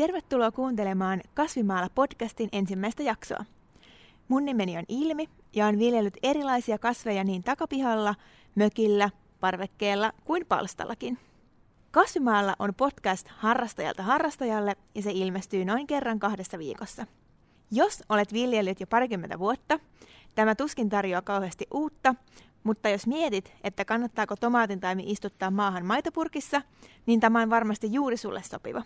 Tervetuloa kuuntelemaan Kasvimaalla podcastin ensimmäistä jaksoa. Mun nimeni on Ilmi ja on viljellyt erilaisia kasveja niin takapihalla, mökillä, parvekkeella kuin palstallakin. Kasvimaalla on podcast harrastajalta harrastajalle ja se ilmestyy noin kerran kahdessa viikossa. Jos olet viljellyt jo parikymmentä vuotta, tämä tuskin tarjoaa kauheasti uutta, mutta jos mietit, että kannattaako tomaatintaimi istuttaa maahan maitopurkissa, niin tämä on varmasti juuri sulle sopiva.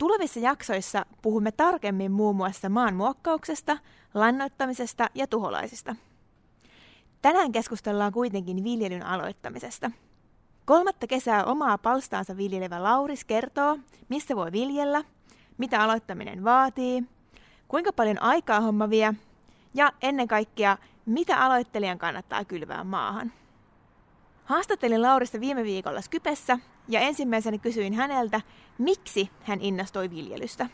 Tulevissa jaksoissa puhumme tarkemmin muun muassa maan muokkauksesta, lannoittamisesta ja tuholaisista. Tänään keskustellaan kuitenkin viljelyn aloittamisesta. Kolmatta kesää omaa palstaansa viljelevä Lauris kertoo, missä voi viljellä, mitä aloittaminen vaatii, kuinka paljon aikaa homma vie ja ennen kaikkea, mitä aloittelijan kannattaa kylvää maahan. Haastattelin Laurista viime viikolla Skypessä ja ensimmäisenä kysyin häneltä, miksi hän innostui viljelystä.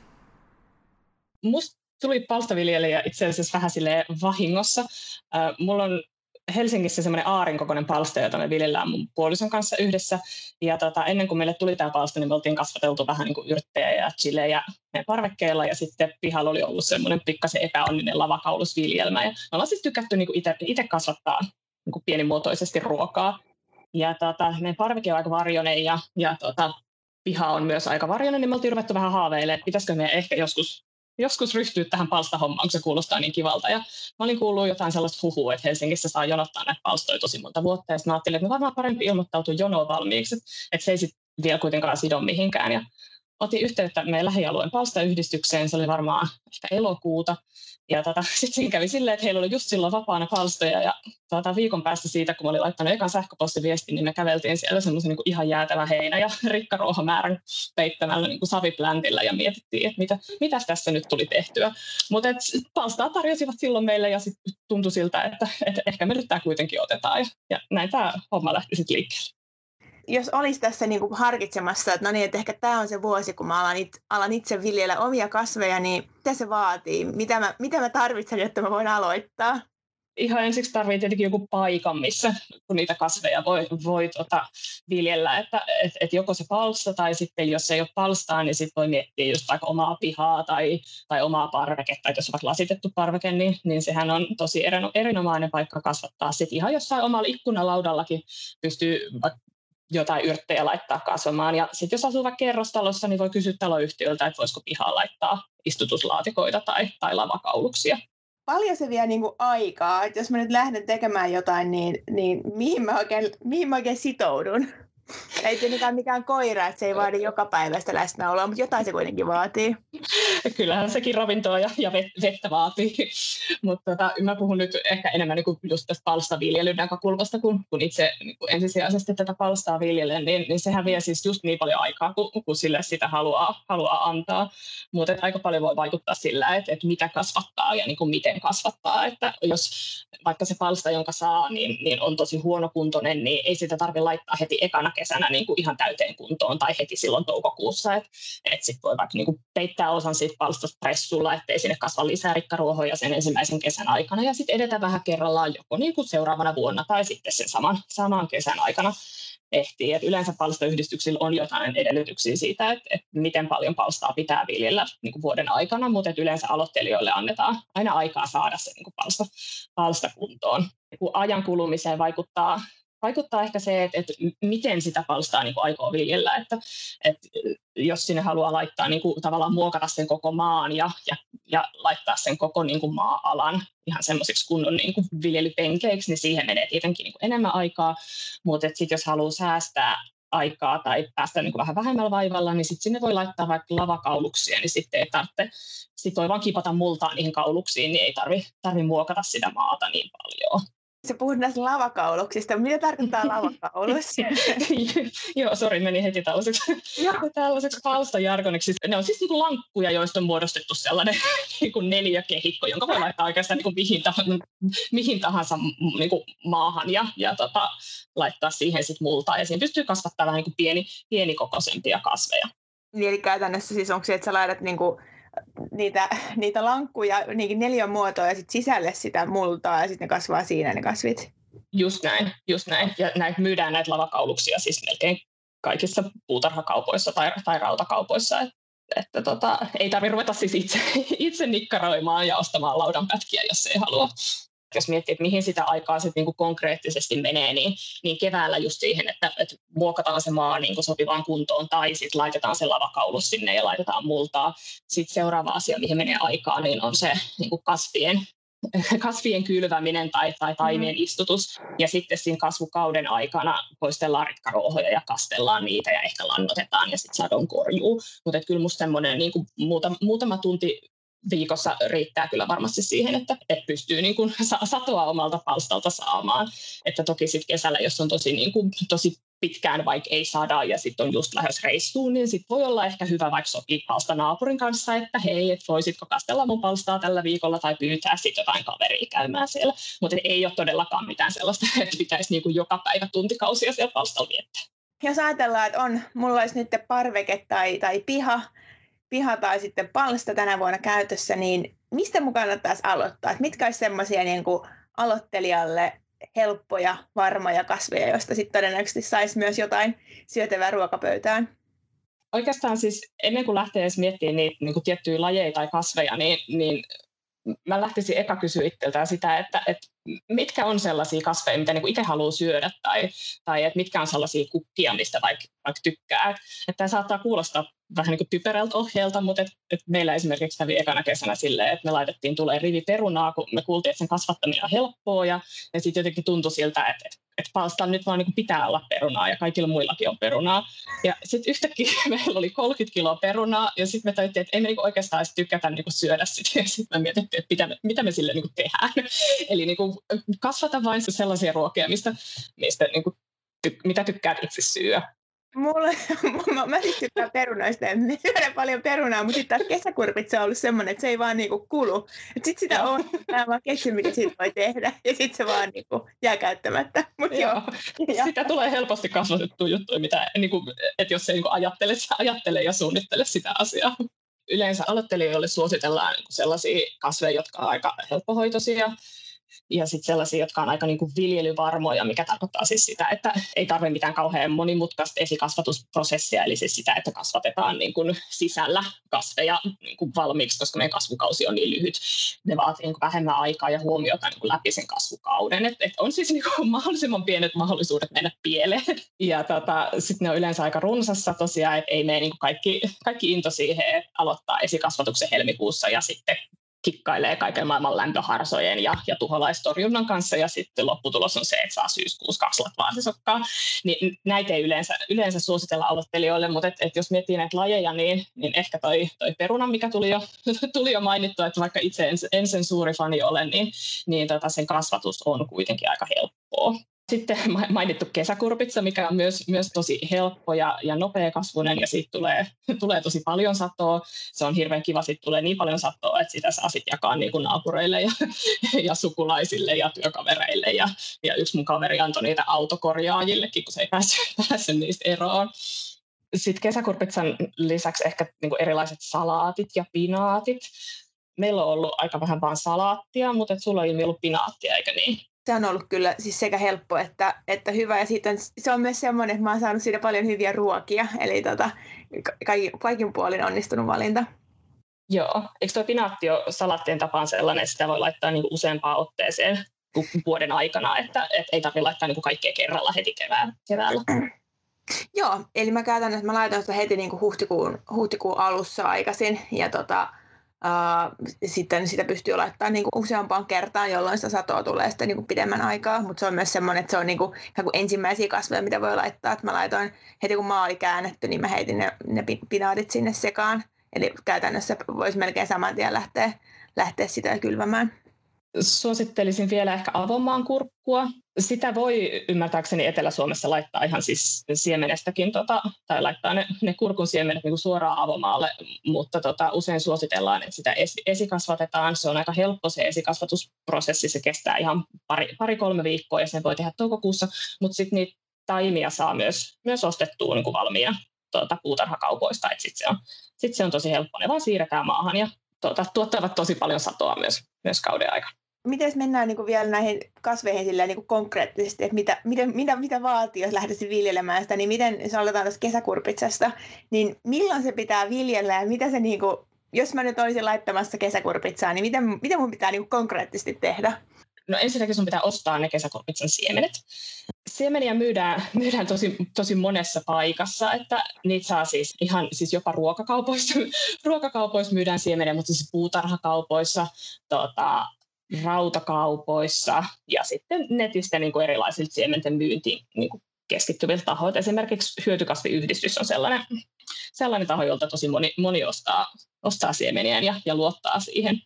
Musta tuli palstaviljelijä itse asiassa vähän sille vahingossa. Mulla on Helsingissä semmoinen aarin kokoinen palsta, jota me viljellään mun puolison kanssa yhdessä. Ja tota, ennen kuin meille tuli tämä palsta, niin me oltiin kasvateltu vähän niin kuin yrttejä ja chilejä meidän parvekkeella. Ja sitten pihalla oli ollut semmoinen pikkasen epäonninen lavakaulusviljelmä. Ja me ollaan siis tykätty niin itse kasvattaa niin kuin pienimuotoisesti ruokaa. Ja tota, meidän parveke on aika varjonen ja, ja tota, piha on myös aika varjonen, niin me oltiin ruvettu vähän haaveilemaan, että pitäisikö me ehkä joskus, joskus ryhtyä tähän palstahommaan, kun se kuulostaa niin kivalta. Ja mä olin kuullut jotain sellaista huhua, että Helsingissä saa jonottaa näitä palstoja tosi monta vuotta. Ja mä ajattelin, että me varmaan parempi ilmoittautua jonoon valmiiksi, että, että se ei sitten vielä kuitenkaan sido mihinkään. Ja otin yhteyttä meidän lähialueen palstayhdistykseen, se oli varmaan ehkä elokuuta. Ja tota, sitten kävi silleen, että heillä oli just silloin vapaana palstoja ja tota, viikon päästä siitä, kun mä olin laittanut ekan sähköpostiviestin, niin me käveltiin siellä semmoisen niin ihan jäätävä heinä ja rikkaruohomäärän peittämällä niin savipläntillä ja mietittiin, että mitä, mitäs tässä nyt tuli tehtyä. Mutta palstaa tarjosivat silloin meille ja sitten tuntui siltä, että, että ehkä me nyt tämä kuitenkin otetaan ja, ja näin tämä homma lähti sitten liikkeelle jos olisi tässä niin kuin harkitsemassa, että no niin, että ehkä tämä on se vuosi, kun mä alan, it, alan itse viljellä omia kasveja, niin mitä se vaatii? Mitä mä, mitä mä tarvitsen, jotta mä voin aloittaa? Ihan ensiksi tarvitsee tietenkin joku paikan, missä kun niitä kasveja voi, voi tota, viljellä, että et, et joko se palsta tai sitten jos ei ole palstaa, niin sitten voi miettiä just vaikka omaa pihaa tai, tai omaa parveketta, että jos on vaikka lasitettu parveke, niin, niin sehän on tosi erinomainen paikka kasvattaa sitten ihan jossain omalla ikkunalaudallakin pystyy jotain yrttejä laittaa kasvamaan. Ja sitten jos asuu vaikka kerrostalossa, niin voi kysyä taloyhtiöltä, että voisiko pihaan laittaa istutuslaatikoita tai, tai lavakauluksia. Paljon se vie niin kuin aikaa, että jos mä nyt lähden tekemään jotain, niin, niin mihin, mä oikein, mihin mä oikein sitoudun? Ei tietenkään mikään koira, että se ei vaadi joka päivästä läsnäoloa, mutta jotain se kuitenkin vaatii. Kyllähän sekin ravintoa ja, ja vettä vaatii, mutta tota, mä puhun nyt ehkä enemmän niin just tästä palstaviljelyn näkökulmasta, kun, kun itse niin kun ensisijaisesti tätä palstaa viljelen, niin, niin sehän vie siis just niin paljon aikaa, kun, kun sille sitä haluaa, haluaa antaa. Mutta aika paljon voi vaikuttaa sillä, että, että mitä kasvattaa ja niin kuin miten kasvattaa. Että jos vaikka se palsta, jonka saa, niin, niin on tosi huonokuntoinen, niin ei sitä tarvitse laittaa heti ekana kesänä niin kuin ihan täyteen kuntoon tai heti silloin toukokuussa. Että et sitten voi vaikka niin kuin peittää osan siitä palstasta pressulla, ettei sinne kasva lisää rikkaruohoja sen ensimmäisen kesän aikana ja sitten edetä vähän kerrallaan joko niin kuin seuraavana vuonna tai sitten sen saman, saman kesän aikana ehtii. Et yleensä palstayhdistyksillä on jotain edellytyksiä siitä, että, että miten paljon palstaa pitää viljellä niin kuin vuoden aikana, mutta että yleensä aloittelijoille annetaan aina aikaa saada se niin kuin palsta, palsta kuntoon. Kun ajan kulumiseen vaikuttaa vaikuttaa ehkä se, että, että miten sitä palstaa niin kuin aikoo viljellä, että, että jos sinne haluaa laittaa niin kuin, tavallaan muokata sen koko maan ja, ja, ja laittaa sen koko niin kuin maa-alan ihan semmoisiksi kunnon niin kuin viljelypenkeiksi, niin siihen menee tietenkin niin kuin enemmän aikaa, mutta sitten jos haluaa säästää aikaa tai päästä niin kuin vähän vähemmällä vaivalla, niin sitten sinne voi laittaa vaikka lavakauluksia, niin sitten ei tarvitse, sitten voi vaan kipata multaa niihin kauluksiin, niin ei tarvitse tarvi muokata sitä maata niin paljon. Sä puhut näistä lavakauluksista. Mitä tarkoittaa lavakaulus? Joo, sori, meni heti tällaiseksi, tällaiseksi palstajargoniksi. Ne on siis niin lankkuja, joista on muodostettu sellainen niin kuin kehikko, jonka voi laittaa oikeastaan niin kuin mihin, tahansa, mihin tahansa niin kuin maahan ja, ja tota, laittaa siihen sit multaa. Ja siinä pystyy kasvattamaan vähän niin kuin pieni, pienikokoisempia kasveja. Niin, eli käytännössä siis onko se, että sä laitat niin kuin niitä, niitä lankkuja niin neljän muotoa ja sitten sisälle sitä multaa ja sitten ne kasvaa siinä ne kasvit. Just näin, just näin. Ja näitä myydään näitä lavakauluksia siis melkein kaikissa puutarhakaupoissa tai, tai rautakaupoissa. Et että tota, ei tarvitse ruveta siis itse, itse nikkaroimaan ja ostamaan laudanpätkiä, jos ei halua jos miettii, että mihin sitä aikaa sitten niinku konkreettisesti menee, niin, niin keväällä just siihen, että, että muokataan se maa niinku sopivaan kuntoon tai sitten laitetaan se lavakaulus sinne ja laitetaan multaa. Sitten seuraava asia, mihin menee aikaa, niin on se niinku kasvien kasvien kylväminen tai, tai taimien mm. istutus. Ja sitten siinä kasvukauden aikana poistellaan rikkaruohoja ja kastellaan niitä ja ehkä lannotetaan ja sitten sadon korjuu. Mutta kyllä musta semmoinen niin muutama, muutama tunti viikossa riittää kyllä varmasti siihen, että, että pystyy niin kuin satoa omalta palstalta saamaan. Että toki sitten kesällä, jos on tosi, niin kuin, tosi pitkään vaikka ei saada ja sitten on just lähes reissuun, niin sitten voi olla ehkä hyvä vaikka sopii palsta naapurin kanssa, että hei, et voisitko kastella mun palstaa tällä viikolla tai pyytää sitten jotain kaveria käymään siellä. Mutta ei ole todellakaan mitään sellaista, että pitäisi niin kuin joka päivä tuntikausia siellä palstalla viettää. Jos ajatellaan, että on, mulla olisi nyt parveke tai, tai piha, piha tai sitten palsta tänä vuonna käytössä, niin mistä mun kannattaisi aloittaa? Et mitkä olisi semmoisia niin aloittelijalle helppoja, varmoja kasveja, joista sitten todennäköisesti saisi myös jotain syötävää ruokapöytään? Oikeastaan siis ennen kuin lähtee edes miettimään niitä niin kuin tiettyjä lajeja tai kasveja, niin, niin mä lähtisin eka kysyä itseltään sitä, että, että mitkä on sellaisia kasveja, mitä niin itse haluaa syödä, tai, tai että mitkä on sellaisia kukkia, mistä vaikka, vaikka tykkää. Että tämä saattaa kuulostaa vähän niin kuin typerältä ohjeelta, mutta et, et meillä esimerkiksi kävi ekana kesänä silleen, että me laitettiin tulee rivi perunaa, kun me kuultiin, että sen kasvattaminen on helppoa, ja, ja sitten jotenkin tuntui siltä, että, että, että palstan nyt vaan niin pitää olla perunaa, ja kaikilla muillakin on perunaa. Ja sitten yhtäkkiä meillä oli 30 kiloa perunaa, ja sitten me tajuttiin, että ei me niin oikeastaan edes tykätä niin syödä sitä, ja sitten me mietittiin, että mitä me, mitä me sille niin tehdään. Eli niin kasvata vain sellaisia ruokia, mistä, mistä niin ty, mitä tykkäät itse syödä. Mulla, mä, mä siis tykkään perunoista me syödään paljon perunaa, mutta sitten taas kesäkurpitsa on ollut semmoinen, että se ei vaan niinku kulu. Sitten sitä on, mä vaan keksin, mitä siitä voi tehdä, ja sitten se vaan niinku jää käyttämättä. Mut joo. joo. Sitä tulee helposti kasvatettua juttuja, mitä, niinku, että jos se niinku ajattele, ajattele ja suunnittele sitä asiaa. Yleensä aloittelijoille suositellaan sellaisia kasveja, jotka on aika helppohoitoisia, ja sitten sellaisia, jotka on aika niin kuin viljelyvarmoja, mikä tarkoittaa siis sitä, että ei tarvitse mitään kauhean monimutkaista esikasvatusprosessia, eli siis sitä, että kasvatetaan niin kuin sisällä kasveja niin kuin valmiiksi, koska meidän kasvukausi on niin lyhyt. Ne vaatii niin kuin vähemmän aikaa ja huomiota niin kuin läpi sen kasvukauden. Et, et on siis niin kuin mahdollisimman pienet mahdollisuudet mennä pieleen. Ja tota, sitten ne on yleensä aika runsassa tosiaan, että ei mene niin kuin kaikki, kaikki into siihen, että aloittaa esikasvatuksen helmikuussa ja sitten kikkailee kaiken maailman lämpöharsojen ja, ja tuholaistorjunnan kanssa ja sitten lopputulos on se, että saa syyskuussa kaksi latvaasisokkaa. Niin näitä ei yleensä, yleensä suositella aloittelijoille, mutta et, et jos miettii näitä lajeja, niin, niin ehkä toi, toi peruna, mikä tuli jo, tuli jo mainittu, että vaikka itse en, en sen suuri fani ole, niin, niin tota sen kasvatus on kuitenkin aika helppoa. Sitten mainittu kesäkurpitsa, mikä on myös, myös tosi helppo ja, ja nopea kasvunen ja siitä tulee, tulee tosi paljon satoa. Se on hirveän kiva, siitä tulee niin paljon satoa, että sitä saa sitten jakaa niin kuin naapureille ja, ja sukulaisille ja työkavereille. Ja, ja yksi mun kaveri antoi niitä autokorjaajillekin, kun se ei päässyt, päässyt niistä eroon. Sitten kesäkurpitsan lisäksi ehkä niin kuin erilaiset salaatit ja pinaatit. Meillä on ollut aika vähän vain salaattia, mutta et sulla ilmi ollut pinaattia, eikö niin? Se on ollut kyllä siis sekä helppo että, että hyvä. Ja siitä on, se on myös semmoinen, että mä oon saanut siitä paljon hyviä ruokia. Eli tota, kaikin, kaikin puolin onnistunut valinta. Joo. Eikö tuo pinaattio salattien tapaan sellainen, että sitä voi laittaa niinku useampaan otteeseen vuoden aikana, että, että ei tarvitse laittaa niinku kaikkea kerralla heti kevään, keväällä? Joo, eli mä käytännössä mä laitan sitä heti niinku huhtikuun, huhtikuun alussa aikaisin. Ja tota, Uh, sitten sitä pystyy laittamaan niin kuin useampaan kertaan, jolloin sitä satoa tulee sitten niin kuin pidemmän aikaa, mutta se on myös semmoinen, että se on niin kuin, kuin ensimmäisiä kasveja, mitä voi laittaa. Että mä laitoin heti kun maa oli käännetty, niin mä heitin ne, ne pinaatit sinne sekaan. Eli käytännössä voisi melkein saman tien lähteä, lähteä sitä kylvämään suosittelisin vielä ehkä avomaan kurkkua. Sitä voi ymmärtääkseni Etelä-Suomessa laittaa ihan siis siemenestäkin, tota, tai laittaa ne, ne kurkun siemenet niin suoraan avomaalle, mutta tota, usein suositellaan, että sitä esi- esikasvatetaan. Se on aika helppo se esikasvatusprosessi, se kestää ihan pari, pari-kolme viikkoa ja sen voi tehdä toukokuussa, mutta sitten niitä taimia saa myös, myös ostettua niin valmiina tuota, puutarhakaupoista, että sitten se, on, sit se on tosi helppo. Ne vaan siirretään maahan ja tuota, tuottavat tosi paljon satoa myös, myös kauden aikana. Miten mennään niin kuin vielä näihin kasveihin silleen, niin kuin konkreettisesti, että mitä, mitä, mitä, mitä vaatii, jos lähdettäisiin viljelemään sitä, niin miten, jos aloitetaan tästä kesäkurpitsasta, niin milloin se pitää viljellä ja mitä se, niin kuin, jos mä nyt olisin laittamassa kesäkurpitsaa, niin miten, mitä mun pitää niin kuin konkreettisesti tehdä? No ensinnäkin sun pitää ostaa ne kesäkurpitsan siemenet. Siemeniä myydään, myydään tosi, tosi monessa paikassa, että niitä saa siis ihan siis jopa ruokakaupoissa. ruokakaupoissa myydään siemeniä, mutta siis puutarhakaupoissa, tota, rautakaupoissa ja sitten netistä niin kuin erilaisilta siementen myyntiin niin kuin keskittyviltä tahoilta. Esimerkiksi hyötykasviyhdistys on sellainen, sellainen taho, jolta tosi moni, moni ostaa, ostaa siemeniä ja, ja luottaa siihen.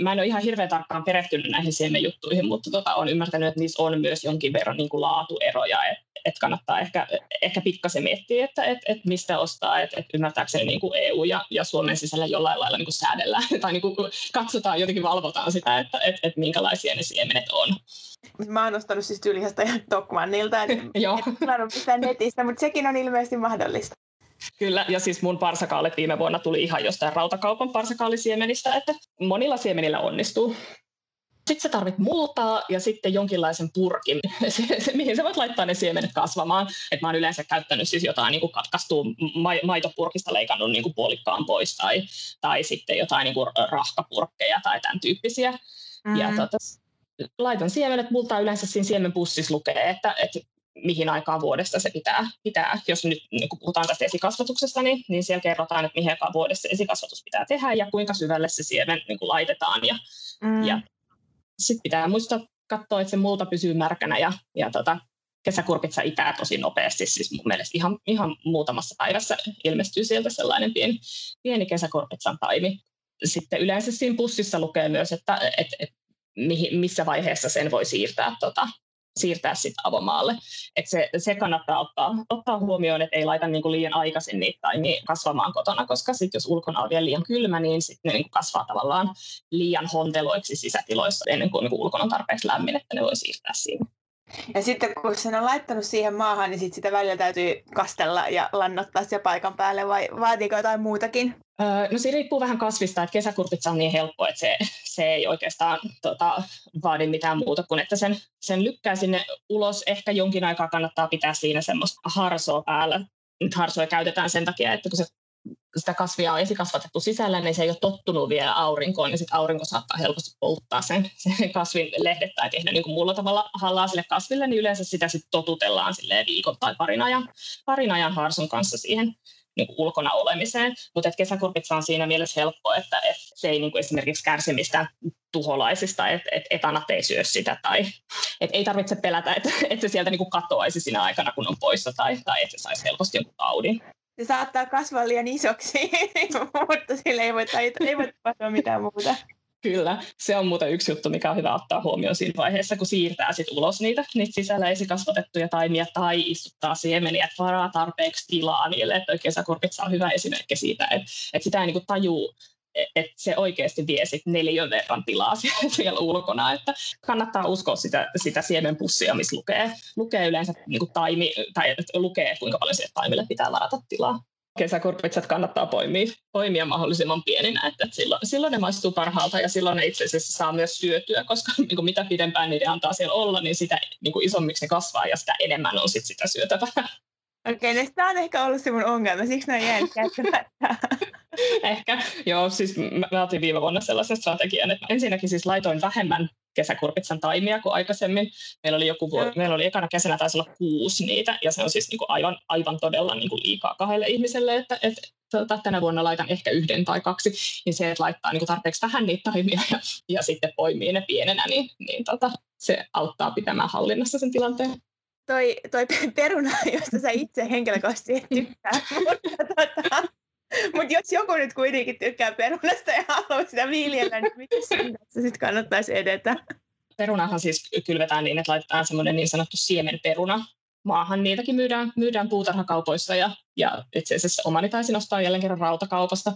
Mä en ole ihan hirveän tarkkaan perehtynyt näihin siemenjuttuihin, mutta tota, olen ymmärtänyt, että niissä on myös jonkin verran niin kuin laatueroja, että et kannattaa ehkä, ehkä pikkasen miettiä, että et, et mistä ostaa, että et ymmärtääkseni niin kuin EU ja, ja Suomen sisällä jollain lailla niin kuin säädellään tai niin kuin katsotaan, jotenkin valvotaan sitä, että et, et minkälaisia ne siemenet on. Mä oon ostanut siis tyylihästä ja Tokmannilta, että en netistä, mutta sekin on ilmeisesti mahdollista. Kyllä, ja siis mun parsakaalit viime vuonna tuli ihan jostain rautakaupan parsakaalisiemenistä, että monilla siemenillä onnistuu. Sitten sä tarvit multaa ja sitten jonkinlaisen purkin, se, se, mihin sä voit laittaa ne siemenet kasvamaan. Et mä oon yleensä käyttänyt siis jotain niin katkaistua ma- maitopurkista leikannut niin kuin puolikkaan pois tai, tai sitten jotain niin kuin rahkapurkkeja tai tämän tyyppisiä. Mm-hmm. Ja tota, laitan siemenet, multaa yleensä siinä siemenpussissa lukee, että, että mihin aikaan vuodesta se pitää, pitää jos nyt niin kun puhutaan tästä esikasvatuksesta, niin, niin siellä kerrotaan, että mihin aikaan vuodessa esikasvatus pitää tehdä ja kuinka syvälle se siemen niin laitetaan. Ja, mm. ja sitten pitää muistaa katsoa, että se multa pysyy märkänä ja, ja tota, kesäkurpitsa itää tosi nopeasti, siis mun mielestä ihan, ihan muutamassa päivässä ilmestyy sieltä sellainen pieni, pieni kesäkurpitsan taimi. Sitten yleensä siinä pussissa lukee myös, että et, et, missä vaiheessa sen voi siirtää tota, siirtää sitten avomaalle. Et se, se kannattaa ottaa, ottaa huomioon, että ei laita niinku liian aikaisin niitä tai niin kasvamaan kotona, koska sitten jos ulkona on vielä liian kylmä, niin sitten ne niinku kasvaa tavallaan liian honteloiksi sisätiloissa ennen kuin niinku ulkona on tarpeeksi lämmin, että ne voi siirtää siihen. Ja sitten kun sen on laittanut siihen maahan, niin sit sitä välillä täytyy kastella ja lannottaa se paikan päälle vai vaatiiko jotain muutakin? no se riippuu vähän kasvista, että kesäkurpitsa on niin helppo, että se, se ei oikeastaan tota, vaadi mitään muuta kuin, että sen, sen lykkää sinne ulos. Ehkä jonkin aikaa kannattaa pitää siinä semmoista harsoa päällä. Nyt harsoja käytetään sen takia, että kun se sitä kasvia on esikasvatettu sisällä, niin se ei ole tottunut vielä aurinkoon, niin sitten aurinko saattaa helposti polttaa sen, sen kasvin lehdet tai tehdä niin kuin muulla tavalla hallaa sille kasville, niin yleensä sitä sitten totutellaan viikon tai parin ajan, parin ajan harson kanssa siihen niin kuin ulkona olemiseen. Mutta kesäkurpitsa on siinä mielessä helppo, että et se ei niin kuin esimerkiksi kärsi mistään tuholaisista, että et etanat ei syö sitä tai et ei tarvitse pelätä, että et se sieltä niin kuin katoaisi siinä aikana, kun on poissa tai, tai että se saisi helposti jonkun taudin se saattaa kasvaa liian isoksi, mutta sille ei voi, ei voi tapahtua mitään muuta. Kyllä, se on muuten yksi juttu, mikä on hyvä ottaa huomioon siinä vaiheessa, kun siirtää sit ulos niitä, niitä sisällä esikasvatettuja taimia tai istuttaa siemeniä, että varaa tarpeeksi tilaa niille, että kesäkurpitsa on hyvä esimerkki siitä, että, että sitä ei niin tajuu että se oikeasti vie sit neljön verran tilaa siellä ulkona, että kannattaa uskoa sitä, sitä siemenpussia, missä lukee, lukee yleensä niin kuin taimi, tai lukee, kuinka paljon sille taimille pitää varata tilaa. Kesäkurpitsat kannattaa poimia, poimia mahdollisimman pieninä, että silloin, silloin ne maistuu parhaalta ja silloin ne itse asiassa saa myös syötyä, koska niin kuin mitä pidempään niiden antaa siellä olla, niin sitä niin kuin isommiksi ne kasvaa ja sitä enemmän on sit sitä syötävää. Okei, okay, no tämä on ehkä ollut se mun ongelma, siksi mä jäin käyttämättä. ehkä, joo, siis mä, mä otin viime vuonna sellaisen strategian, että ensinnäkin siis laitoin vähemmän kesäkurpitsan taimia kuin aikaisemmin. Meillä oli, joku vuosi, meillä oli ekana kesänä taisi olla kuusi niitä, ja se on siis niinku aivan, aivan todella niinku liikaa kahdelle ihmiselle, että et, tota, tänä vuonna laitan ehkä yhden tai kaksi, niin se, että laittaa niinku tarpeeksi vähän niitä taimia ja, ja sitten poimii ne pienenä, niin, niin tota, se auttaa pitämään hallinnassa sen tilanteen toi, toi peruna, josta sä itse henkilökohtaisesti et tykkää. mutta, tota, mutta jos joku nyt kuitenkin tykkää perunasta ja haluaa sitä viljellä, niin miten tässä sitten kannattaisi edetä? Perunahan siis kylvetään niin, että laitetaan semmoinen niin sanottu siemenperuna maahan. Niitäkin myydään, myydään puutarhakaupoissa ja, ja itse asiassa omani taisin ostaa jälleen kerran rautakaupasta.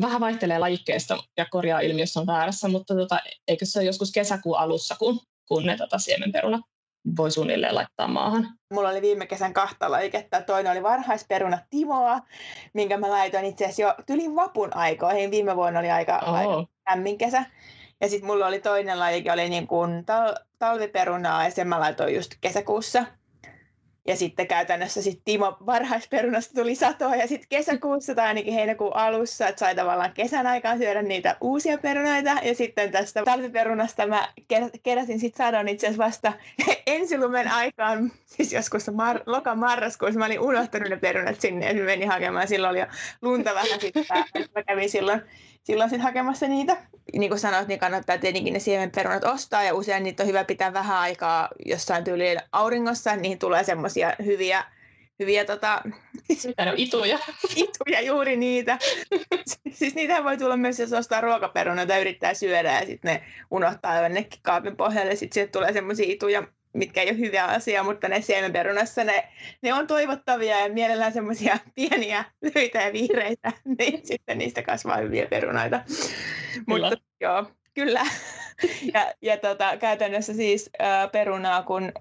Vähän vaihtelee lajikkeesta ja korjaa ilmi, jos on väärässä, mutta tota, eikö se ole joskus kesäkuun alussa, kun, kun ne tota, siemenperunat voi suunnilleen laittaa maahan. Mulla oli viime kesän kahta laiketta. Toinen oli varhaisperuna Timoa, minkä mä laitoin itse asiassa jo tylin vapun aikoihin. Viime vuonna oli aika, oh. aika lämmin kesä. Ja sitten mulla oli toinen laji, oli niin kuin tal- talviperunaa ja sen mä laitoin just kesäkuussa. Ja sitten käytännössä sit Timo varhaisperunasta tuli satoa ja sitten kesäkuussa tai ainakin heinäkuun alussa, että sai tavallaan kesän aikaan syödä niitä uusia perunoita. Ja sitten tästä talviperunasta mä keräsin sitten sadon itse asiassa vasta ensilumen aikaan, siis joskus mar- loka-marraskuussa mä olin unohtanut ne perunat sinne ja meni hakemaan. Silloin oli jo lunta vähän sitten Mä kävin silloin silloin sitten hakemassa niitä. Niin kuin sanoit, niin kannattaa tietenkin ne siemenperunat ostaa ja usein niitä on hyvä pitää vähän aikaa jossain tyyliin auringossa. Niihin tulee semmoisia hyviä, hyviä tota... Mitä ne ituja? ituja, juuri niitä. siis niitä voi tulla myös, jos ostaa ruokaperunoita ja yrittää syödä ja sitten ne unohtaa jonnekin kaapin pohjalle ja sitten tulee semmoisia ituja, mitkä ei ole hyviä asia, mutta ne siemenperunassa ne, ne on toivottavia ja mielellään semmoisia pieniä, lyhyitä ja vihreitä, niin sitten niistä kasvaa hyviä perunoita. Kyllä. Mutta joo, kyllä. ja ja tota, käytännössä siis äh, perunaa, kun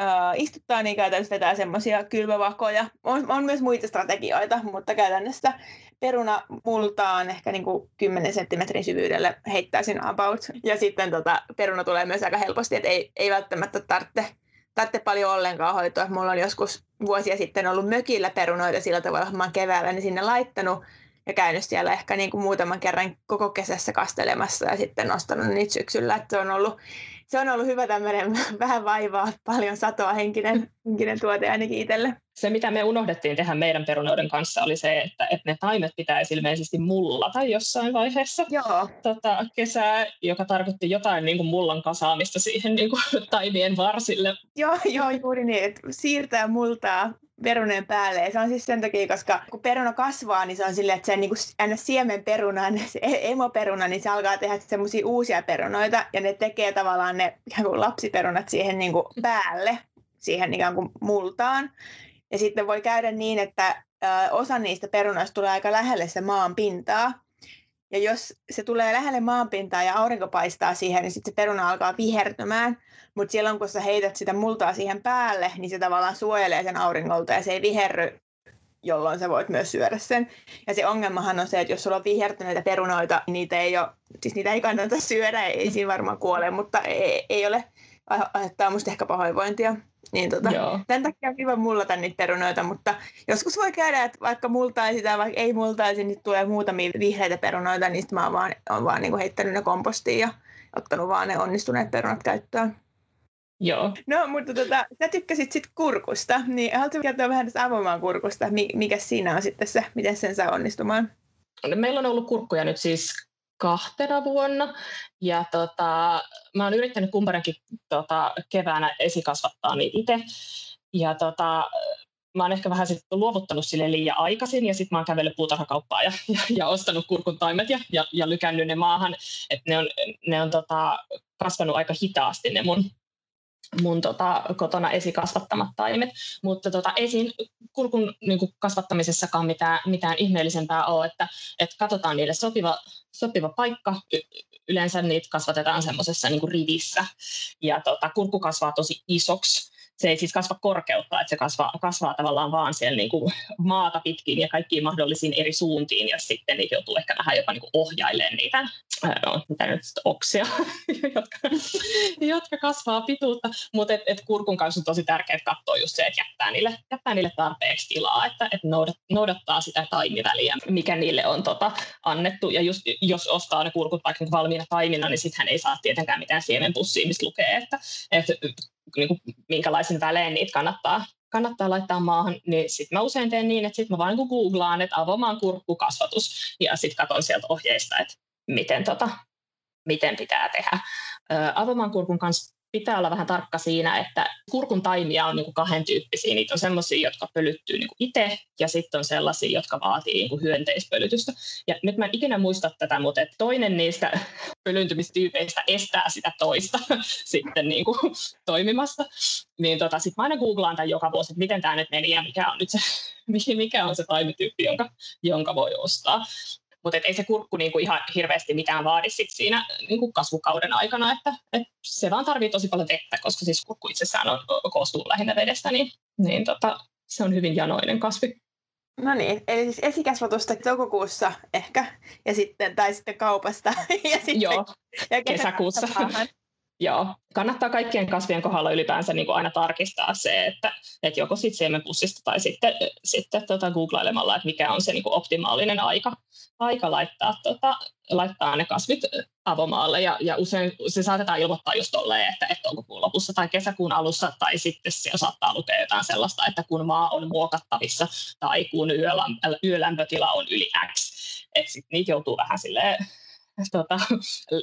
äh, istuttaa, niin käytännössä vetää semmoisia kylmävakoja. On, on myös muita strategioita, mutta käytännössä peruna multaan ehkä niin kuin 10 senttimetrin syvyydelle heittäisin about. Ja sitten tota, peruna tulee myös aika helposti, että ei, ei välttämättä tarvitse, tarvitse paljon ollenkaan hoitoa. Mulla on joskus vuosia sitten ollut mökillä perunoita sillä tavalla, että mä oon keväällä ne sinne laittanut ja käynyt siellä ehkä niin kuin muutaman kerran koko kesässä kastelemassa ja sitten nostanut niitä syksyllä. Että se on ollut se on ollut hyvä tämmöinen vähän vaivaa, paljon satoa henkinen, henkinen tuote ainakin itselle. Se, mitä me unohdettiin tehdä meidän perunoiden kanssa, oli se, että, että ne taimet pitäisi ilmeisesti mullata jossain vaiheessa Joo. Tota, kesää, joka tarkoitti jotain niin kuin mullan kasaamista siihen niin kuin, taimien varsille. Joo, joo, juuri niin, että siirtää multaa peruneen päälle. Ja se on siis sen takia, koska kun peruna kasvaa, niin se on silleen, että se niin aina siemenperuna, se e- emoperuna, niin se alkaa tehdä semmoisia uusia perunoita, ja ne tekee tavallaan ne ikään kuin lapsiperunat siihen niin kuin päälle, siihen ikään kuin multaan. Ja sitten voi käydä niin, että osa niistä perunoista tulee aika lähelle se maan pintaa, ja jos se tulee lähelle maanpintaa ja aurinko paistaa siihen, niin sitten se peruna alkaa vihertymään. Mutta silloin kun sä heität sitä multaa siihen päälle, niin se tavallaan suojelee sen auringolta ja se ei viherry, jolloin sä voit myös syödä sen. Ja se ongelmahan on se, että jos sulla on vihertyneitä perunoita, niin niitä ei, ole, siis niitä ei kannata syödä, ei siinä varmaan kuole, mutta ei, ei ole, aiheuttaa musta ehkä pahoinvointia. Niin tota, tämän takia on kiva mullata niitä perunoita, mutta joskus voi käydä, että vaikka multaisi tai vaikka ei multaisi, niin tulee muutamia vihreitä perunoita, niin sitten mä oon vaan, oon vaan niin heittänyt ne kompostiin ja ottanut vaan ne onnistuneet perunat käyttöön. Joo. No, mutta tota, sä tykkäsit sitten kurkusta, niin haluatko kertoa vähän tästä avomaan kurkusta, mikä siinä on sitten se, miten sen saa onnistumaan? Meillä on ollut kurkkuja nyt siis kahtena vuonna. Ja tota, mä oon yrittänyt kumparankin tota, keväänä esikasvattaa niitä itse. Ja tota, mä oon ehkä vähän sit luovuttanut sille liian aikaisin ja sitten mä oon kävellyt puutarhakauppaa ja, ja, ja ostanut kurkuntaimet ja, ja, ja lykännyt ne maahan. että ne on, ne on tota, kasvanut aika hitaasti ne mun mun tota, kotona esikasvattamat taimet, mutta tota, esin kurkun niin kuin kasvattamisessakaan mitään, mitään ihmeellisempää ole, että, että katsotaan niille sopiva, sopiva paikka. Yleensä niitä kasvatetaan semmoisessa niin rivissä. Ja tota, kurkku kasvaa tosi isoksi se ei siis kasva korkeutta, että se kasvaa, kasvaa tavallaan vaan siellä niin kuin maata pitkin ja kaikkiin mahdollisiin eri suuntiin ja sitten niitä joutuu ehkä vähän jopa niin kuin ohjailemaan niitä no, mitä nyt oksia, jotka, jotka kasvaa pituutta, mutta et, et kurkun kanssa on tosi tärkeää katsoa just se, että jättää niille, jättää niille tarpeeksi tilaa, että et noudattaa sitä taimiväliä, mikä niille on tota, annettu. Ja just, jos ostaa ne kurkut vaikka valmiina taimina, niin sitten hän ei saa tietenkään mitään siemenpussia, mistä lukee, että, että niin kuin, minkälaisen välein niitä kannattaa, kannattaa laittaa maahan, niin sitten mä usein teen niin, että sitten mä vaan niin googlaan, että avomaan kurkkukasvatus ja sitten katson sieltä ohjeista, että miten, tota, miten pitää tehdä. Avomaan kurkun kanssa pitää olla vähän tarkka siinä, että kurkun taimia on niin kahden tyyppisiä. Niitä on sellaisia, jotka pölyttyy niin itse, ja sitten on sellaisia, jotka vaatii niin hyönteispölytystä. Ja nyt mä en ikinä muista tätä, mutta että toinen niistä pölyyntymistyypeistä estää sitä toista sitten niin kuin toimimasta. Niin tota, sitten mä aina googlaan tämän joka vuosi, että miten tämä nyt meni ja mikä on nyt se, mikä on se taimityyppi, jonka, jonka voi ostaa. Mutta ei se kurkku niinku ihan hirveästi mitään vaadi sit siinä niinku kasvukauden aikana, että et se vaan tarvii tosi paljon vettä, koska siis kurkku itsessään on, koostuu lähinnä vedestä, niin, niin tota, se on hyvin janoinen kasvi. No niin, eli siis esikasvatusta toukokuussa ehkä, ja sitten, tai sitten kaupasta. Ja sitten, Joo, ja kesäkuussa. Joo, kannattaa kaikkien kasvien kohdalla ylipäänsä niin kuin aina tarkistaa se, että, että joko sitten siemenpussista tai sitten, sitten tota googlailemalla, että mikä on se niin kuin optimaalinen aika, aika laittaa, tota, laittaa ne kasvit avomaalle. Ja, ja usein se saatetaan ilmoittaa just tolleen, että, että toukokuun lopussa tai kesäkuun alussa, tai sitten se saattaa lukea jotain sellaista, että kun maa on muokattavissa tai kun yölämpö, yölämpötila on yli X. Että sitten niitä joutuu vähän silleen tota,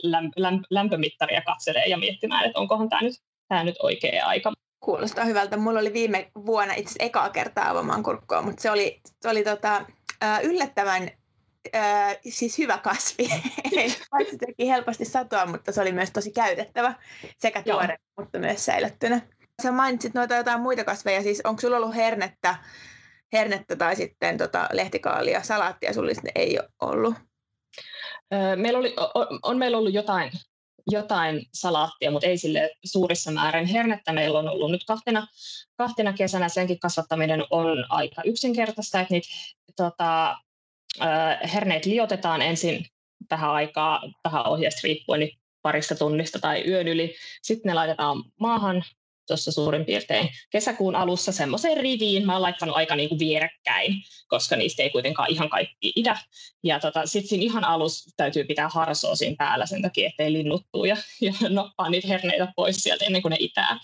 lämp, lämp, lämpömittaria katselee ja miettimään, että onkohan tämä nyt, tämä nyt oikea aika. Kuulostaa hyvältä. Mulla oli viime vuonna itse asiassa ekaa kertaa avomaan kurkkoa, mutta se oli, se oli tota, yllättävän äh, siis hyvä kasvi. Paitsi teki helposti satoa, mutta se oli myös tosi käytettävä sekä tuore, mutta myös säilyttynä. Sä mainitsit noita jotain muita kasveja, siis onko sulla ollut hernettä, hernettä tai sitten tota lehtikaalia, salaattia sulla ei ole ollut? Meillä oli, on, on meillä ollut jotain, jotain salaattia, mutta ei sille suurissa määrin. Hernettä meillä on ollut nyt kahtena, kahtena kesänä. Senkin kasvattaminen on aika yksinkertaista, että niitä tota, herneet liotetaan ensin tähän aikaa, tähän ohjeesta riippuen, niin parista tunnista tai yön yli. Sitten ne laitetaan maahan tuossa suurin piirtein kesäkuun alussa semmoiseen riviin. Mä oon laittanut aika niin kuin vierekkäin, koska niistä ei kuitenkaan ihan kaikki idä. Ja tota, sitten siinä ihan alussa täytyy pitää harsoa siinä päällä sen takia, ettei linnuttuu ja, ja noppaa niitä herneitä pois sieltä ennen kuin ne itää.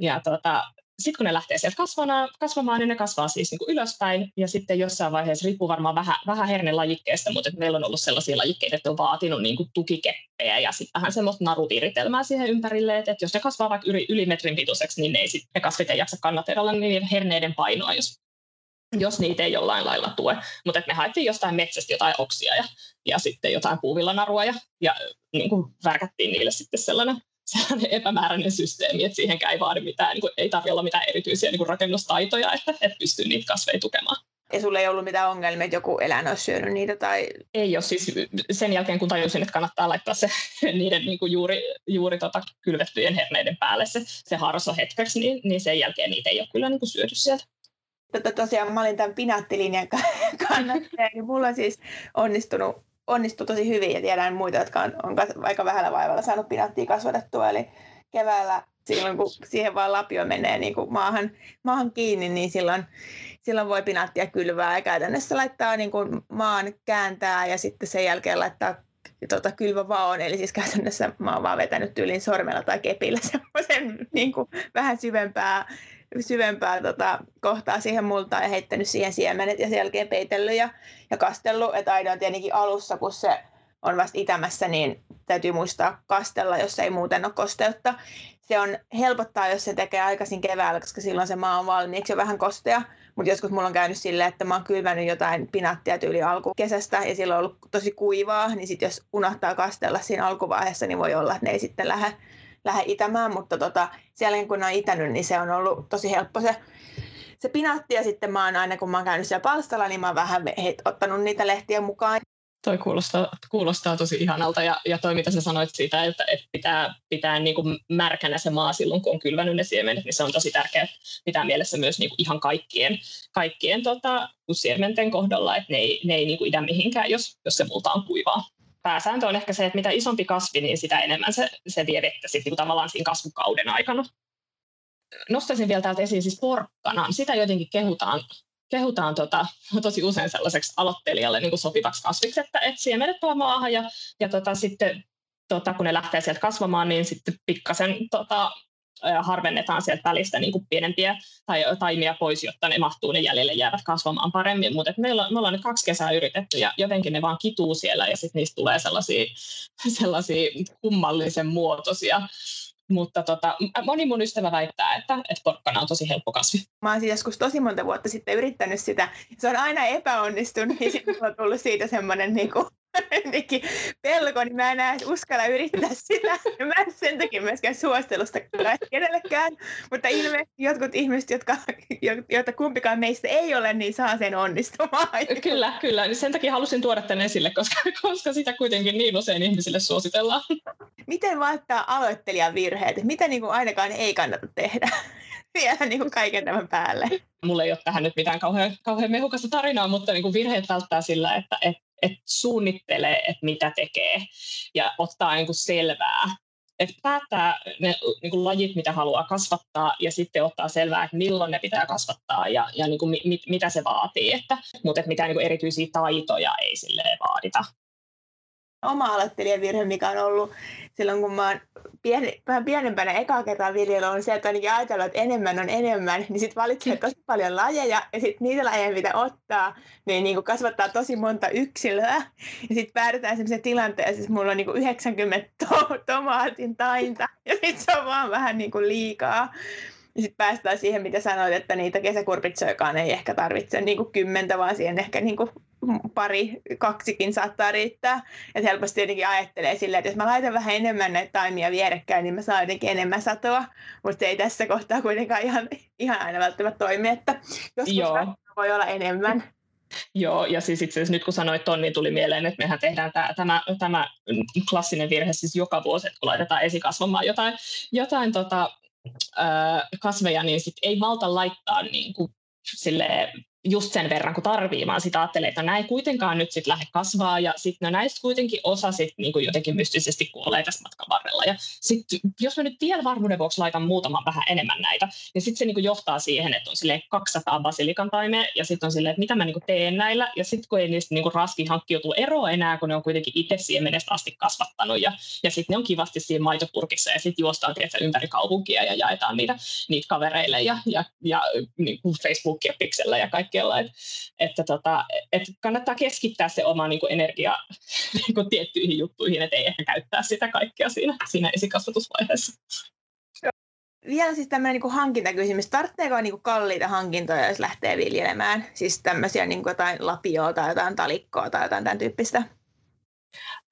Ja tota, sitten kun ne lähtee sieltä kasvamaan, kasvamaan, niin ne kasvaa siis niin kuin ylöspäin. Ja sitten jossain vaiheessa, riippuu varmaan vähän, vähän hernelajikkeesta, mutta meillä on ollut sellaisia lajikkeita, että on vaatinut niin kuin tukikeppejä ja sitten vähän semmoista naruviritelmää siihen ympärille, että, että jos ne kasvaa vaikka yli, yli metrin pituiseksi, niin ne, ei sit, ne kasvit ei jaksa kannateralla niin herneiden painoa, jos, jos niitä ei jollain lailla tue. Mutta me haettiin jostain metsästä jotain oksia ja, ja sitten jotain puuvillanarua ja, ja niin kuin värkättiin niille sitten sellainen sellainen epämääräinen systeemi, että siihenkään ei vaadi mitään, niin kuin, ei tarvitse olla mitään erityisiä niin kuin rakennustaitoja, että, että pystyy niitä kasveja tukemaan. Ja sulla ei ollut mitään ongelmia, että joku eläin olisi syönyt niitä? Tai... Ei ole. Siis sen jälkeen, kun tajusin, että kannattaa laittaa se niiden niin kuin juuri, juuri tota kylvettyjen herneiden päälle se, se harso hetkeksi, niin, niin sen jälkeen niitä ei ole kyllä niin kuin syöty sieltä. Tota, tosiaan mä olin tämän pinaattilinjan kannattaja, niin mulla on siis onnistunut onnistui tosi hyvin ja tiedän muita, jotka on, on aika vähällä vaivalla saanut pinaattia kasvatettua. Eli keväällä silloin, kun siihen vaan lapio menee niin kuin maahan, maahan kiinni, niin silloin, silloin voi pinaattia kylvää ja käytännössä laittaa niin kuin maan kääntää ja sitten sen jälkeen laittaa tota, kylvävaon, eli siis käytännössä mä oon vaan vetänyt tyylin sormella tai kepillä semmoisen niin kuin, vähän syvempää syvempää tota, kohtaa siihen multaan ja heittänyt siihen siemenet ja sen jälkeen peitellyt ja, ja kastellut. Että aina on tietenkin alussa, kun se on vasta itämässä, niin täytyy muistaa kastella, jos ei muuten ole kosteutta. Se on helpottaa, jos se tekee aikaisin keväällä, koska silloin se maa on valmiiksi jo vähän kostea. Mutta joskus mulla on käynyt silleen, että mä oon kylvänyt jotain pinattia tyyli alkukesästä ja silloin on ollut tosi kuivaa, niin sitten jos unohtaa kastella siinä alkuvaiheessa, niin voi olla, että ne ei sitten lähde lähde itämään, mutta tota, siellä kun on itänyt, niin se on ollut tosi helppo se, se pinaatti. Ja sitten mä oon aina, kun mä oon käynyt siellä palstalla, niin mä oon vähän heit, ottanut niitä lehtiä mukaan. Toi kuulostaa, kuulostaa tosi ihanalta ja, ja toi mitä sä sanoit siitä, että, että pitää, pitää niin kuin märkänä se maa silloin, kun on kylvänyt ne siemenet, niin se on tosi tärkeää pitää mielessä myös niin kuin ihan kaikkien, kaikkien tota, siementen kohdalla, että ne ei, ne ei niin kuin idä mihinkään, jos, jos se multa on kuivaa pääsääntö on ehkä se, että mitä isompi kasvi, niin sitä enemmän se, se vie vettä sitten niin tavallaan siinä kasvukauden aikana. Nostaisin vielä täältä esiin siis porkkanan. Sitä jotenkin kehutaan, kehutaan tota, tosi usein sellaiseksi aloittelijalle niin kuin sopivaksi kasviksi, että et siemenet maahan ja, ja tota, sitten tota, kun ne lähtee sieltä kasvamaan, niin sitten pikkasen tota, harvennetaan sieltä välistä niin kuin pienempiä tai taimia pois, jotta ne mahtuu ne jäljelle jäävät kasvamaan paremmin. Mutta meillä, me ollaan nyt kaksi kesää yritetty ja jotenkin ne vaan kituu siellä ja sitten niistä tulee sellaisia, sellaisia kummallisen muotoisia. Mutta tota, moni mun ystävä väittää, että, että porkkana on tosi helppo kasvi. Mä oon siis joskus tosi monta vuotta sitten yrittänyt sitä. Se on aina epäonnistunut ja sitten on tullut siitä semmoinen niin kuin, pelko, niin mä en enää uskalla yrittää sitä. Mä en sen takia myöskään suostelusta kenellekään, mutta ilmeisesti jotkut ihmiset, jotka, joita kumpikaan meistä ei ole, niin saa sen onnistumaan. Kyllä, kyllä. Niin sen takia halusin tuoda tämän esille, koska, koska sitä kuitenkin niin usein ihmisille suositellaan. Miten vaattaa aloittelijan virheet? Mitä niin kuin ainakaan ei kannata tehdä? vielä niin kuin kaiken tämän päälle. Mulla ei ole tähän nyt mitään kauhean, kauhean mehukasta tarinaa, mutta niin kuin virheet välttää sillä, että et, et suunnittelee, että mitä tekee ja ottaa niin kuin selvää että päättää ne niin kuin lajit, mitä haluaa kasvattaa, ja sitten ottaa selvää, että milloin ne pitää kasvattaa ja, ja niin kuin mit, mitä se vaatii. Että, mutta että mitään niin kuin erityisiä taitoja ei silleen vaadita oma aloittelijavirhe, mikä on ollut silloin, kun mä oon pieni, vähän pienempänä ekaa kertaa viljellä, on se, että ainakin ajatellut, että enemmän on enemmän, niin sitten valitsee tosi paljon lajeja, ja sitten niitä lajeja, mitä ottaa, niin, niin kasvattaa tosi monta yksilöä, ja sitten päädytään sellaiseen tilanteeseen, että mulla on niin kuin 90 to- tomaatin tainta, ja sitten se on vaan vähän niin kuin liikaa. Ja sitten päästään siihen, mitä sanoit, että niitä kesäkurpitsoikaan ei ehkä tarvitse niin kuin kymmentä, vaan siihen ehkä niin kuin pari, kaksikin saattaa riittää. Ja helposti tietenkin ajattelee silleen, että jos mä laitan vähän enemmän näitä taimia vierekkäin, niin mä saan jotenkin enemmän satoa. Mutta se ei tässä kohtaa kuitenkaan ihan, ihan aina välttämättä toimi, että joskus Joo. voi olla enemmän. Joo, ja siis itse asiassa nyt kun sanoit ton, niin tuli mieleen, että mehän tehdään tämä, tämä, tämä klassinen virhe siis joka vuosi, että kun laitetaan esikasvamaan jotain, jotain tota, kasveja, niin sit ei malta laittaa niin kuin, sille just sen verran, kun tarvii, vaan sitä ajattelee, että näin kuitenkaan nyt sitten lähde kasvaa, ja sitten no näistä kuitenkin osa sitten niin jotenkin mystisesti kuolee tässä matkan varrella. Ja sitten jos mä nyt vielä varmuuden vuoksi laitan muutaman vähän enemmän näitä, niin sitten se niin johtaa siihen, että on sille 200 basilikan taimea, ja sitten on silleen, että mitä mä niin teen näillä, ja sitten kun ei niistä niin raski hankkiutu eroa enää, kun ne on kuitenkin itse siemenestä asti kasvattanut, ja, ja sitten ne on kivasti siinä maitopurkissa, ja sitten juostaan tietysti ympäri kaupunkia, ja jaetaan niitä, niitä kavereille, ja, ja, ja niin Facebookia ja kaikki kaikkialla. Et, että tota, et kannattaa keskittää se oma niin kuin energia niin kuin tiettyihin juttuihin, että ei ehkä käyttää sitä kaikkea siinä, siinä esikasvatusvaiheessa. Vielä siis tämmöinen niin hankintakysymys. Tarvitseeko niin kuin kalliita hankintoja, jos lähtee viljelemään? Siis tämmöisiä niin kuin jotain lapioa tai jotain talikkoa tai jotain tämän tyyppistä?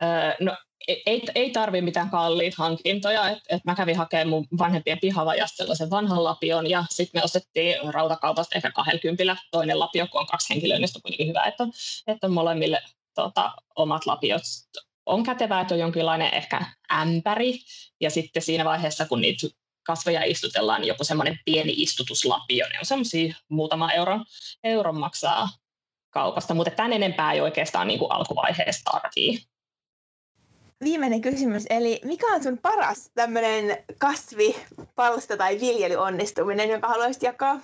Öö, no ei, ei tarvi mitään kalliita hankintoja. Et, et mä kävin hakemaan mun vanhempien pihavajasta sellaisen vanhan lapion ja sitten me ostettiin rautakaupasta ehkä 20 toinen lapio, kun on kaksi henkilöä, niin on kuitenkin hyvä, että on, että on molemmille tota, omat lapiot. On kätevää, että on jonkinlainen ehkä ämpäri ja sitten siinä vaiheessa, kun niitä kasveja istutellaan, niin joku semmoinen pieni istutuslapio. Ne on semmoisia muutama euron, euron maksaa kaupasta, mutta tämän enempää ei oikeastaan niin kuin alkuvaiheessa tarvii viimeinen kysymys, eli mikä on sun paras tämmöinen kasvi, palsta tai viljelyonnistuminen, jonka haluaisit jakaa?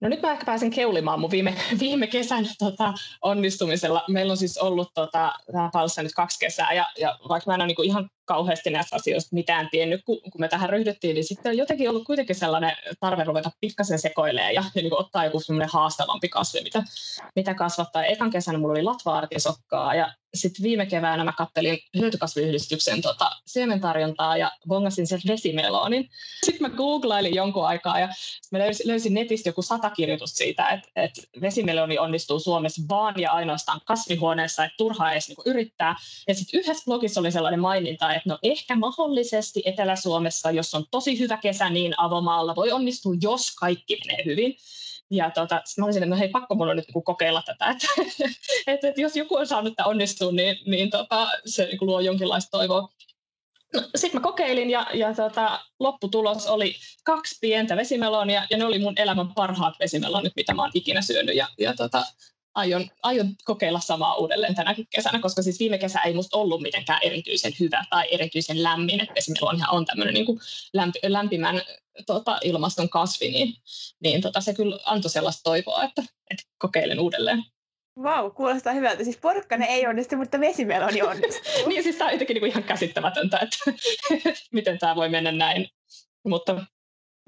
No nyt mä ehkä pääsen keulimaan mun viime, viime kesän tota, onnistumisella. Meillä on siis ollut tota, tämä palssa nyt kaksi kesää, ja, ja vaikka mä en ole niinku ihan kauheasti näistä asioista mitään tiennyt, kun, kun me tähän ryhdyttiin, niin sitten on jotenkin ollut kuitenkin sellainen tarve ruveta pikkasen sekoilemaan ja, ja niin ottaa joku semmoinen haastavampi kasvi, mitä, mitä kasvattaa. Ekan kesänä mulla oli latvaartisokkaa ja sitten viime keväänä mä kattelin hyötykasviyhdistyksen tota, siementarjontaa ja bongasin sen vesimelonin. Sitten mä googlailin jonkun aikaa ja mä löysin, löysin netistä joku sata kirjoitusta siitä, että, että vesimeloni onnistuu Suomessa vaan ja ainoastaan kasvihuoneessa, että turhaa edes niin yrittää. Ja sitten yhdessä blogissa oli sellainen maininta, että no ehkä mahdollisesti Etelä-Suomessa, jos on tosi hyvä kesä, niin avomaalla voi onnistua, jos kaikki menee hyvin. Ja tota, mä olisin, että no hei, pakko mun on nyt kokeilla tätä, että, että, että jos joku on saanut tämä onnistua, niin, niin tota, se niin luo jonkinlaista toivoa. No, Sitten mä kokeilin ja, ja tota, lopputulos oli kaksi pientä vesimelonia ja ne oli mun elämän parhaat vesimelonit, mitä mä oon ikinä syönyt. Ja, ja tota, aion, aion kokeilla samaa uudelleen tänäkin kesänä, koska siis viime kesä ei musta ollut mitenkään erityisen hyvä tai erityisen lämmin. Että vesimelonihan on tämmöinen niin lämpi, lämpimän tota, ilmaston kasvi, niin, niin tota, se kyllä antoi sellaista toivoa, että, että kokeilen uudelleen. Vau, wow, kuulostaa hyvältä. Siis porkkana ei onnistu, mutta vesimeloni onnistuu. niin, siis tämä on jotenkin niin ihan käsittämätöntä, että miten tämä voi mennä näin. Mutta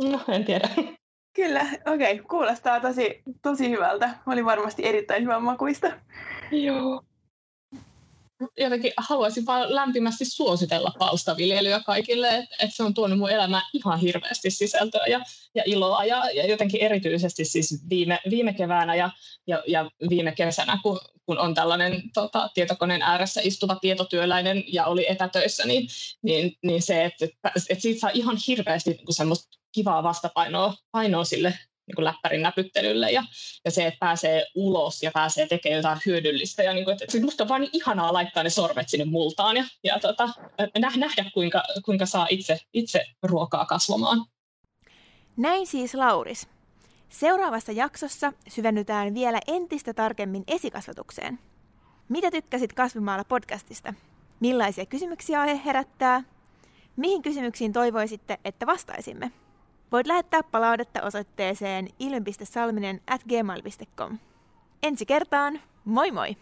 no, en tiedä. Kyllä, okei. Okay. Kuulostaa tosi, tosi hyvältä. Oli varmasti erittäin hyvän makuista. Joo jotenkin haluaisin vaan lämpimästi suositella palstaviljelyä kaikille, että et se on tuonut mun elämään ihan hirveästi sisältöä ja, ja iloa ja, ja jotenkin erityisesti siis viime, viime keväänä ja, ja, ja viime kesänä, kun, kun on tällainen tota, tietokoneen ääressä istuva tietotyöläinen ja oli etätöissä, niin, niin, niin se, että, että, siitä saa ihan hirveästi semmoista kivaa vastapainoa painoa sille niin kuin läppärin näpyttelylle ja, ja se, että pääsee ulos ja pääsee tekemään jotain hyödyllistä. Ja niin kuin, että, musta on vaan niin ihanaa laittaa ne sormet sinne multaan ja, ja tota, nähdä, kuinka, kuinka saa itse, itse ruokaa kasvamaan. Näin siis Lauris. Seuraavassa jaksossa syvennytään vielä entistä tarkemmin esikasvatukseen. Mitä tykkäsit Kasvimaalla podcastista? Millaisia kysymyksiä aihe herättää? Mihin kysymyksiin toivoisitte, että vastaisimme? Voit lähettää palautetta osoitteeseen ilmi.salminen at gmail.com. Ensi kertaan, moi moi!